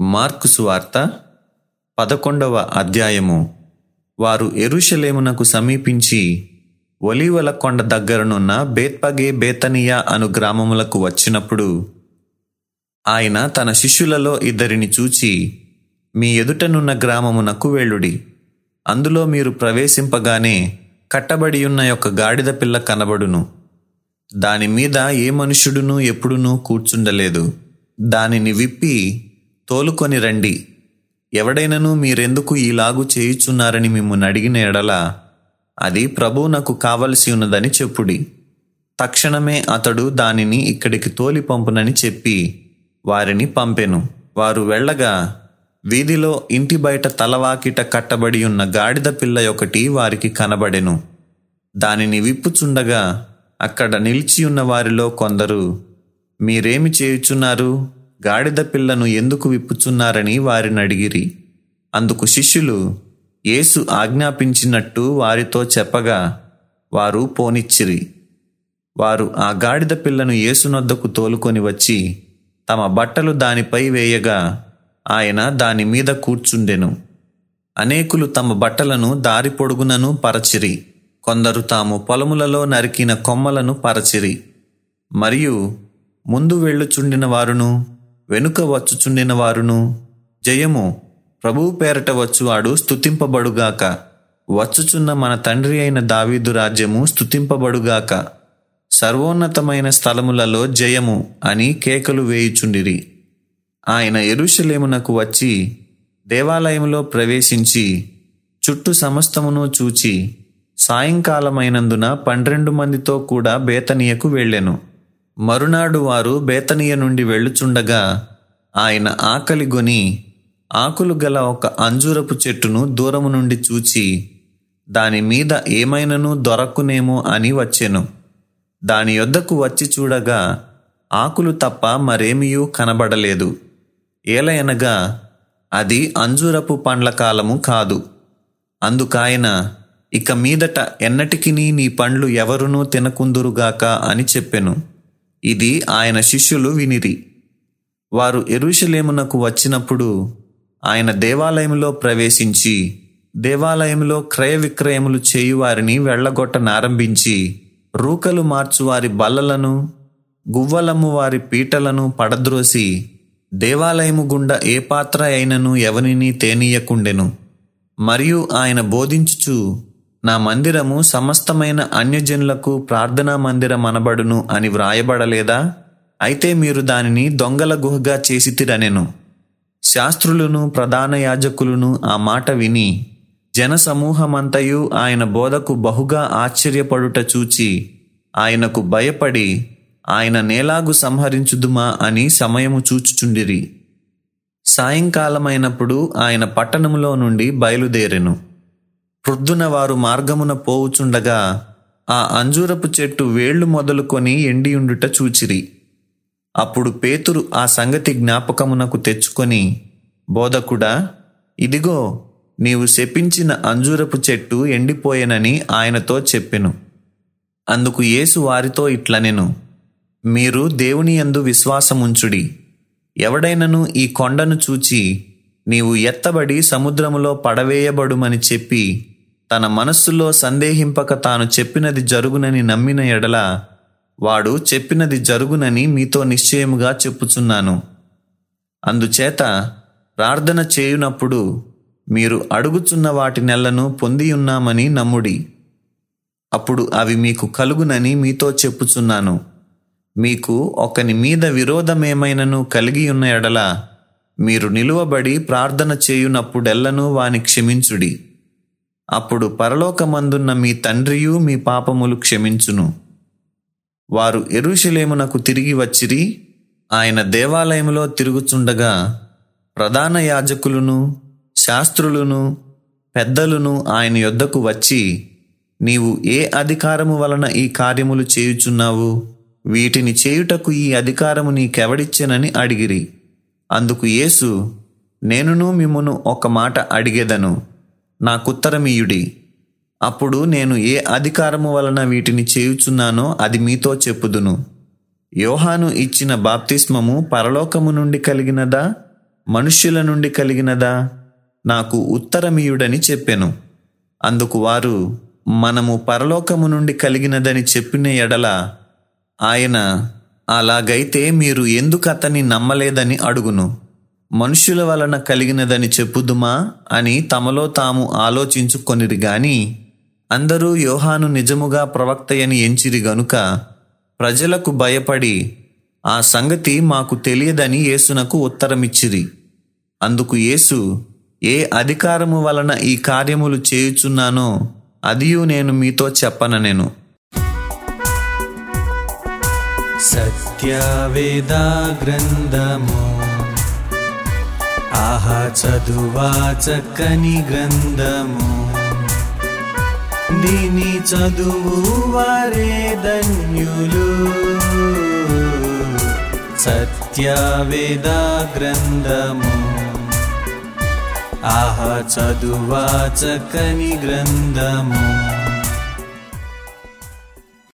Mark సువార్త పదకొండవ అధ్యాయము. వారు ఎరుషలేమునకు సమీపించి ఒలీవల కొండ దగ్గరనున్న బేత్పగే బేతనియా అను గ్రామములకు వచ్చినప్పుడు ఆయన తన శిష్యులలో ఇద్దరిని చూచి మీ ఎదుటనున్న గ్రామమునకు వెళ్ళుడి. అందులో మీరు ప్రవేశింపగానే కట్టబడి ఉన్న యొక్క గాడిద పిల్ల కనబడును. దాని మీద ఏ మనుష్యుడును ఎప్పుడునూ కూర్చుండలేదు. దానిని విప్పి తోలుకొని రండి. ఎవడైనను మీరెందుకు ఈలాగు చేయుచున్నారని మిమ్మల్ని అడిగిన ఎడల అది ప్రభువునకు కావలసి ఉన్నదని చెప్పుడి. తక్షణమే అతడు దానిని ఇక్కడికి తోలి పంపునని చెప్పి వారిని పంపెను. వారు వెళ్ళగా వీధిలో ఇంటి బయట తలవాకిట కట్టబడి ఉన్న గాడిద పిల్ల ఒకటి వారికి కనబడెను. దానిని విప్పుచుండగా అక్కడ నిలిచి ఉన్న వారిలో కొందరు మీరేమి చేయుచున్నారు? గాడిద పిల్లను ఎందుకు విప్పుచున్నారని వారిని అడిగిరి. అందుకు శిష్యులు యేసు ఆజ్ఞాపించినట్టు వారితో చెప్పగా వారు పోనిచ్చిరి. వారు ఆ గాడిద పిల్లను యేసునొద్దకు తోలుకొని వచ్చి తమ బట్టలు దానిపై వేయగా ఆయన దాని మీద కూర్చుండెను. అనేకులు తమ బట్టలను దారి పొడుగునను పరచిరి. కొందరు తాము పొలములలో నరికిన కొమ్మలను పరచిరి. మరియు ముందు వెళ్ళుచుండిన వారును వెనుక వచ్చుచుండిన వారును. జయము ప్రభువు పేరట వచ్చువాడు స్తుతింపబడుగాక. వచ్చుచున్న మన తండ్రి అయిన దావీదు రాజ్యము స్తుతింపబడుగాక. సర్వోన్నతమైన స్థలములలో జయము అని కేకలు వేయుచుండిరి. ఆయన ఎరుషలేమునకు వచ్చి దేవాలయంలో ప్రవేశించి చుట్టూ సమస్తమును చూచి సాయంకాలమైనందున పన్నెండు మందితో కూడా బేతనియకు వెళ్ళెను. మరునాడు వారు బేతనియ నుండి వెళ్ళుచుండగా ఆయన ఆకలిగొని ఆకులు గల ఒక అంజూరపు చెట్టును దూరము నుండి చూచి దాని మీద ఏమైనను దొరక్కునేమో అని వచ్చెను. దాని యొద్దకు వచ్చి చూడగా ఆకులు తప్ప మరేమియూ కనబడలేదు. ఏలయనగా అది అంజూరపు పండ్ల కాలము కాదు. అందుకాయన ఇక మీదట ఎన్నటికి నీ పండ్లు ఎవరునూ తినకుందురుగాక అని చెప్పెను. ఇది ఆయన శిష్యులు వినిరి. వారు ఎరుషలేమునకు వచ్చినప్పుడు ఆయన దేవాలయంలో ప్రవేశించి దేవాలయంలో క్రయ విక్రయములు చేయువారిని వెళ్ళగొట్టనారంభించి రూకలు మార్చువారి బల్లలను గువ్వలమ్ము వారి పీటలను పడద్రోసి దేవాలయము గుండా ఏ పాత్ర అయినను ఎవనిని తేనీయకుండెను. మరియు ఆయన బోధించుచు నా మందిరము సమస్తమైన అన్యజనులకు ప్రార్థనా మందిరం అనబడును అని వ్రాయబడలేదా? అయితే మీరు దానిని దొంగల గుహగా చేసితిరనెను శాస్త్రులను ప్రధాన యాజకులను ఆ మాట విని జనసమూహమంతయు ఆయన బోధకు బహుగా ఆశ్చర్యపడుట చూచి ఆయనకు భయపడి ఆయన నేలాగు సంహరించుదుమా అని సమయము చూచుచుండిరి. సాయంకాలమైనప్పుడు ఆయన పట్టణంలో నుండి బయలుదేరెను. ప్రొద్దున వారు మార్గమున పోవుచుండగా ఆ అంజూరపు చెట్టు వేళ్ళు మొదలుకొని ఎండియుండుట చూచిరి. అప్పుడు పేతురు ఆ సంగతి జ్ఞాపకమునకు తెచ్చుకొని బోధకుడా ఇదిగో నీవు శపించిన అంజూరపు చెట్టు ఎండిపోయెనని ఆయనతో చెప్పెను. అందుకు యేసు వారితో ఇట్లనెను. మీరు దేవుని యందు విశ్వాసముంచుడి. ఎవడైనను ఈ కొండను చూచి నీవు ఎత్తబడి సముద్రములో పడవేయబడుమని చెప్పి తన మనస్సులో సందేహింపక తాను చెప్పినది జరుగునని నమ్మిన ఎడల వాడు చెప్పినది జరుగునని మీతో నిశ్చయముగా చెప్పుచున్నాను. అందుచేత ప్రార్థన చేయునప్పుడు మీరు అడుగుచున్న వాటి నెలను పొందియున్నామని నమ్ముడి. అప్పుడు అవి మీకు కలుగునని మీతో చెప్పుచున్నాను. మీకు ఒకని మీద విరోధమేమైనను కలిగి ఉన్న ఎడల మీరు నిలువబడి ప్రార్థన చేయునప్పుడెల్లను వాని క్షమించుడి. అప్పుడు పరలోకమందున్న మీ తండ్రియు మీ పాపములు క్షమించును. వారు ఎరుషలేమునకు తిరిగి వచ్చిరి ఆయన దేవాలయములో తిరుగుచుండగా ప్రధాన యాజకులను శాస్త్రులను పెద్దలను ఆయన యొద్దకు వచ్చి నీవు ఏ అధికారము వలన ఈ కార్యములు చేయుచున్నావు? వీటిని చేయుటకు ఈ అధికారము నీకెవడిచ్చెనని అడిగిరి. అందుకు యేసు నేనును మిమ్మును ఒక మాట అడిగేదను. నాకుత్తరమీయుడి. అప్పుడు నేను ఏ అధికారము వలన వీటిని చేయుచున్నానో అది మీతో చెప్పుదును. యోహాను ఇచ్చిన బాప్తిస్మము పరలోకము నుండి కలిగినదా? మనుష్యుల నుండి కలిగినదా? నాకు ఉత్తరమీయుడని చెప్పెను. అందుకు వారు మనము పరలోకము నుండి కలిగినదని చెప్పిన ఎడల ఆయన అలాగైతే మీరు ఎందుకు అతన్ని నమ్మలేదని అడుగును. మనుష్యుల వలన కలిగినదని చెప్పుదుమా అని తమలో తాము ఆలోచించుకొనిరి గాని అందరూ యోహాను నిజముగా ప్రవక్తయని ఎంచిరి గనుక ప్రజలకు భయపడి ఆ సంగతి మాకు తెలియదని యేసునకు ఉత్తరమిచ్చిరి. అందుకు యేసు ఏ అధికారము వలన ఈ కార్యములు చేయుచున్నానో అదియు నేను మీతో చెప్పననెను. సత్యవేద గ్రంథము ఆహా చదువా చక్కని గ్రంథము. దీని చదువు వారే ధన్యులు. సత్యవేదా గ్రంథము. ఆహా చదువా చక్కని గ్రంథము.